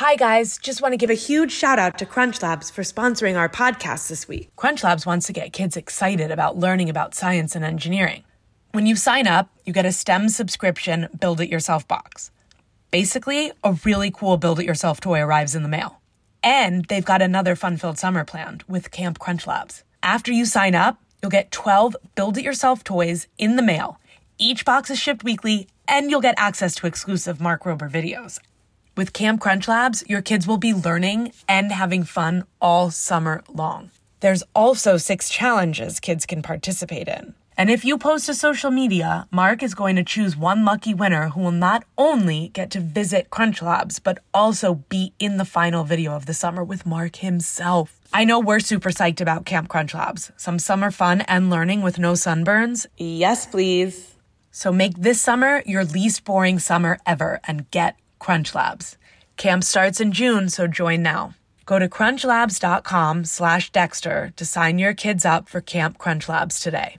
Hi, guys. Just want to give a huge shout out to Crunch Labs for sponsoring our podcast this week. Crunch Labs wants to get kids excited about learning about science and engineering. When you sign up, you get a STEM subscription build it yourself box. Basically, a really cool build it yourself toy arrives in the mail. And they've got another fun filled summer planned with Camp Crunch Labs. After you sign up, you'll get 12 build it yourself toys in the mail. Each box is shipped weekly, and you'll get access to exclusive Mark Rober videos. With Camp Crunch Labs, your kids will be learning and having fun all summer long. There's also six challenges kids can participate in. And if you post to social media, Mark is going to choose one lucky winner who will not only get to visit Crunch Labs, but also be in the final video of the summer with Mark himself. I know we're super psyched about Camp Crunch Labs. Some summer fun and learning with no sunburns. Yes, please. So make this summer your least boring summer ever and get Crunch Labs. Camp starts in June, so join now. Go to crunchlabs.com slash Dexter to sign your kids up for Camp Crunch Labs today.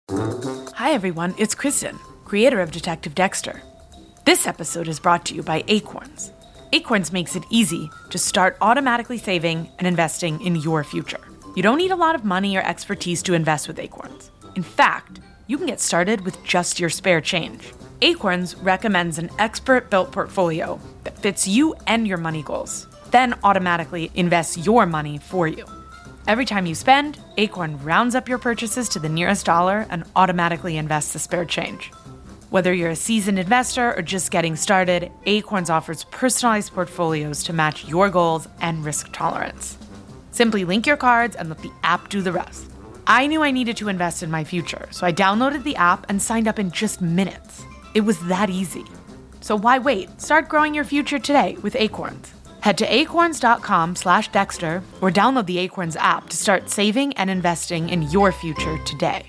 Hi, everyone. It's Kristen, creator of Detective Dexter. This episode is brought to you by Acorns. Acorns makes it easy to start automatically saving and investing in your future. You don't need a lot of money or expertise to invest with Acorns. In fact, you can get started with just your spare change. Acorns recommends an expert built portfolio that fits you and your money goals, then automatically invests your money for you. Every time you spend, Acorn rounds up your purchases to the nearest dollar and automatically invests the spare change. Whether you're a seasoned investor or just getting started, Acorns offers personalized portfolios to match your goals and risk tolerance. Simply link your cards and let the app do the rest. I knew I needed to invest in my future, so I downloaded the app and signed up in just minutes. It was that easy. So why wait? Start growing your future today with Acorns. Head to acorns.com slash Dexter or download the Acorns app to start saving and investing in your future today.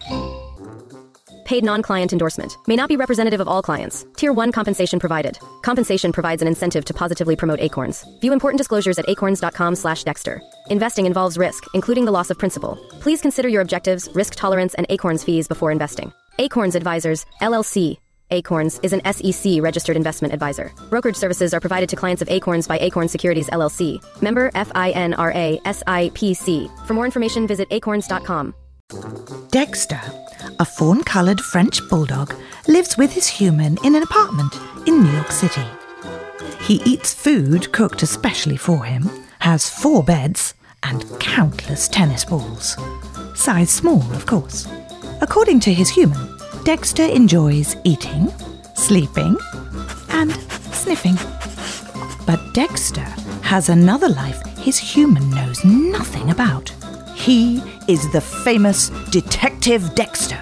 Paid non client endorsement may not be representative of all clients. Tier 1 compensation provided. Compensation provides an incentive to positively promote Acorns. View important disclosures at acorns.com slash Dexter. Investing involves risk, including the loss of principal. Please consider your objectives, risk tolerance, and Acorns fees before investing. Acorns Advisors, LLC, Acorns is an SEC registered investment advisor. Brokerage services are provided to clients of Acorns by Acorn Securities LLC. Member FINRA SIPC. For more information, visit acorns.com. Dexter, a fawn coloured French bulldog, lives with his human in an apartment in New York City. He eats food cooked especially for him, has four beds, and countless tennis balls. Size small, of course. According to his human, Dexter enjoys eating, sleeping, and sniffing. But Dexter has another life his human knows nothing about. He is the famous Detective Dexter.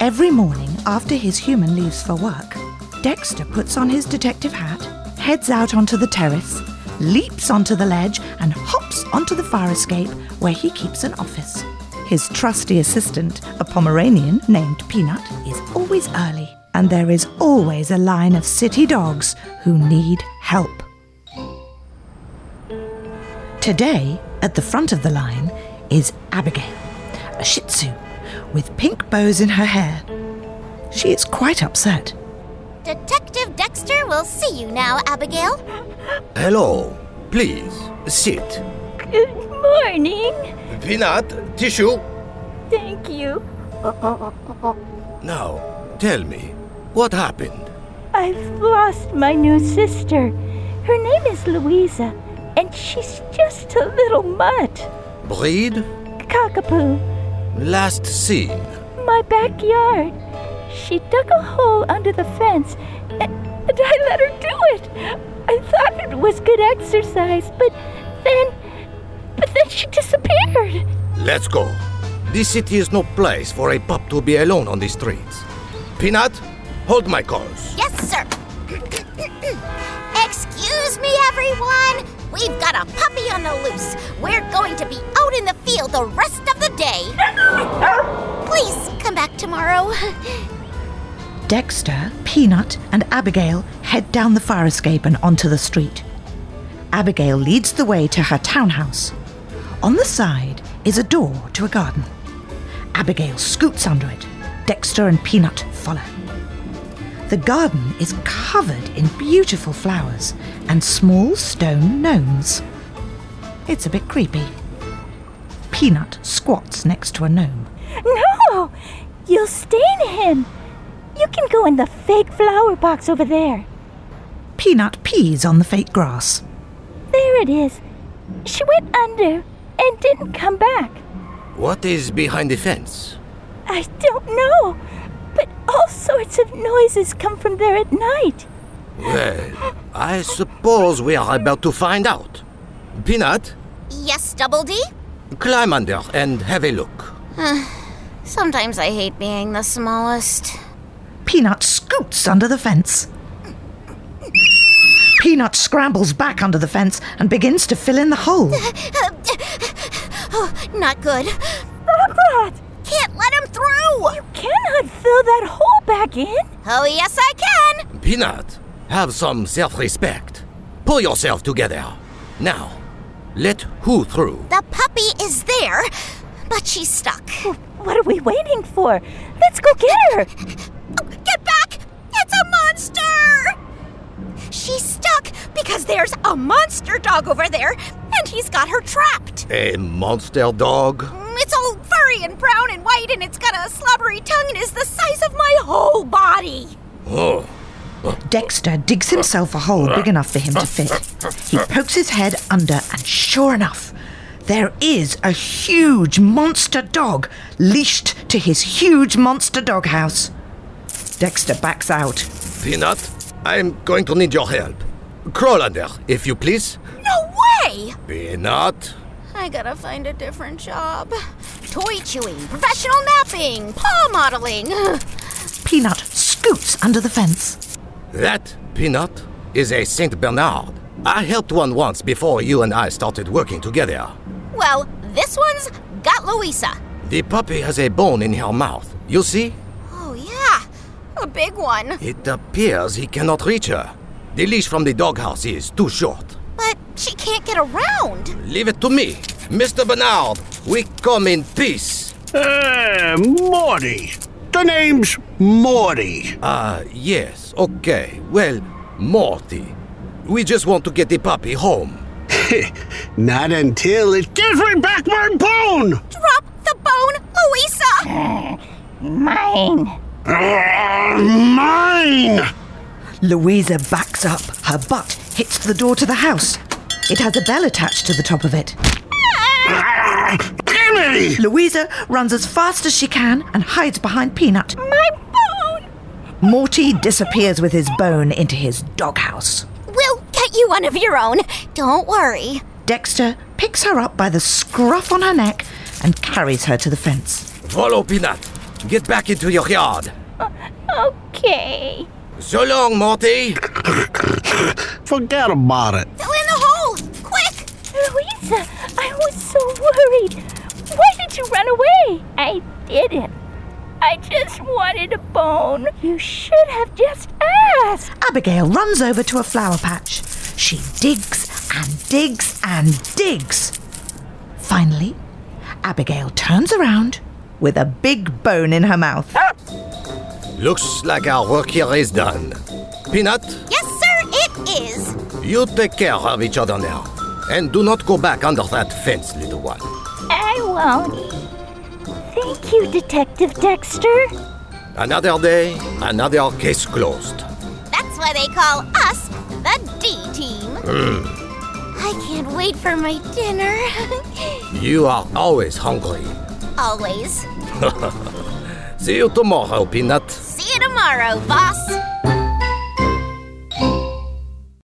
Every morning after his human leaves for work, Dexter puts on his detective hat, heads out onto the terrace, leaps onto the ledge, and hops onto the fire escape where he keeps an office. His trusty assistant, a Pomeranian named Peanut, always early, and there is always a line of city dogs who need help. Today, at the front of the line, is Abigail, a Shih Tzu, with pink bows in her hair. She is quite upset. Detective Dexter will see you now, Abigail. Hello. Please, sit. Good morning. Peanut, tissue. Thank you. Now, tell me, what happened? I've lost my new sister. Her name is Louisa, and she's just a little mutt. Breed? Cockapoo. Last seen. My backyard. She dug a hole under the fence, and, and I let her do it. I thought it was good exercise, but then. But then she disappeared. Let's go. This city is no place for a pup to be alone on the streets. Peanut, hold my calls. Yes, sir. Excuse me, everyone. We've got a puppy on the loose. We're going to be out in the field the rest of the day. Please come back tomorrow. Dexter, Peanut, and Abigail head down the fire escape and onto the street. Abigail leads the way to her townhouse. On the side is a door to a garden. Abigail scoots under it. Dexter and Peanut follow. The garden is covered in beautiful flowers and small stone gnomes. It's a bit creepy. Peanut squats next to a gnome. No! You'll stain him. You can go in the fake flower box over there. Peanut pees on the fake grass. There it is. She went under and didn't come back. What is behind the fence? I don't know, but all sorts of noises come from there at night. Well, I suppose we are about to find out. Peanut, Yes, Double D? climb under and have a look. Uh, sometimes I hate being the smallest. Peanut scoots under the fence. Peanut scrambles back under the fence and begins to fill in the hole. Uh, Oh, not good. Oh, Stop that! Can't let him through! You cannot fill that hole back in. Oh, yes, I can! Peanut, have some self respect. Pull yourself together. Now, let who through? The puppy is there, but she's stuck. What are we waiting for? Let's go get her. Oh, get back! It's a monster! She's stuck because there's a monster dog over there, and he's got her trapped. A monster dog? Mm, It's all furry and brown and white, and it's got a slobbery tongue and is the size of my whole body. Oh, Dexter digs himself a hole big enough for him to fit. He pokes his head under, and sure enough, there is a huge monster dog leashed to his huge monster doghouse. Dexter backs out. Peanut, I'm going to need your help. Crawl under, if you please. No way! Peanut, I gotta find a different job. Toy chewing, professional napping, paw modeling. Peanut scoots under the fence. that Peanut is a Saint Bernard. I helped one once before you and I started working together. Well, this one's got Louisa. The puppy has a bone in her mouth. You see? Yeah, a big one. It appears he cannot reach her. The leash from the doghouse is too short. But she can't get around. Leave it to me. Mr. Bernard, we come in peace. Uh, Morty. The name's Morty. Ah, yes, okay. Well, Morty. We just want to get the puppy home. Not until it gives me back my bone. Drop the bone, Louisa! Mine. Mine. Louisa backs up. Her butt hits the door to the house. It has a bell attached to the top of it. Gimme. Louisa runs as fast as she can and hides behind Peanut. My bone. Morty disappears with his bone into his doghouse. We'll get you one of your own. Don't worry. Dexter picks her up by the scruff on her neck and carries her to the fence. Follow Peanut. Get back into your yard. Okay. So long, Morty. Forget about it. Fill in the hole! Quick! Louisa, I was so worried. Why did you run away? I didn't. I just wanted a bone. You should have just asked. Abigail runs over to a flower patch. She digs and digs and digs. Finally, Abigail turns around with a big bone in her mouth. Looks like our work here is done. Peanut, Yes, sir, it is. you take care of each other now. And do not go back under that fence, little one. I won't. Thank you, Detective Dexter. Another day, another case closed. That's why they call us the D Team. Hmm. I can't wait for my dinner. You are always hungry. Always. See you tomorrow, Peanut. See you tomorrow, boss.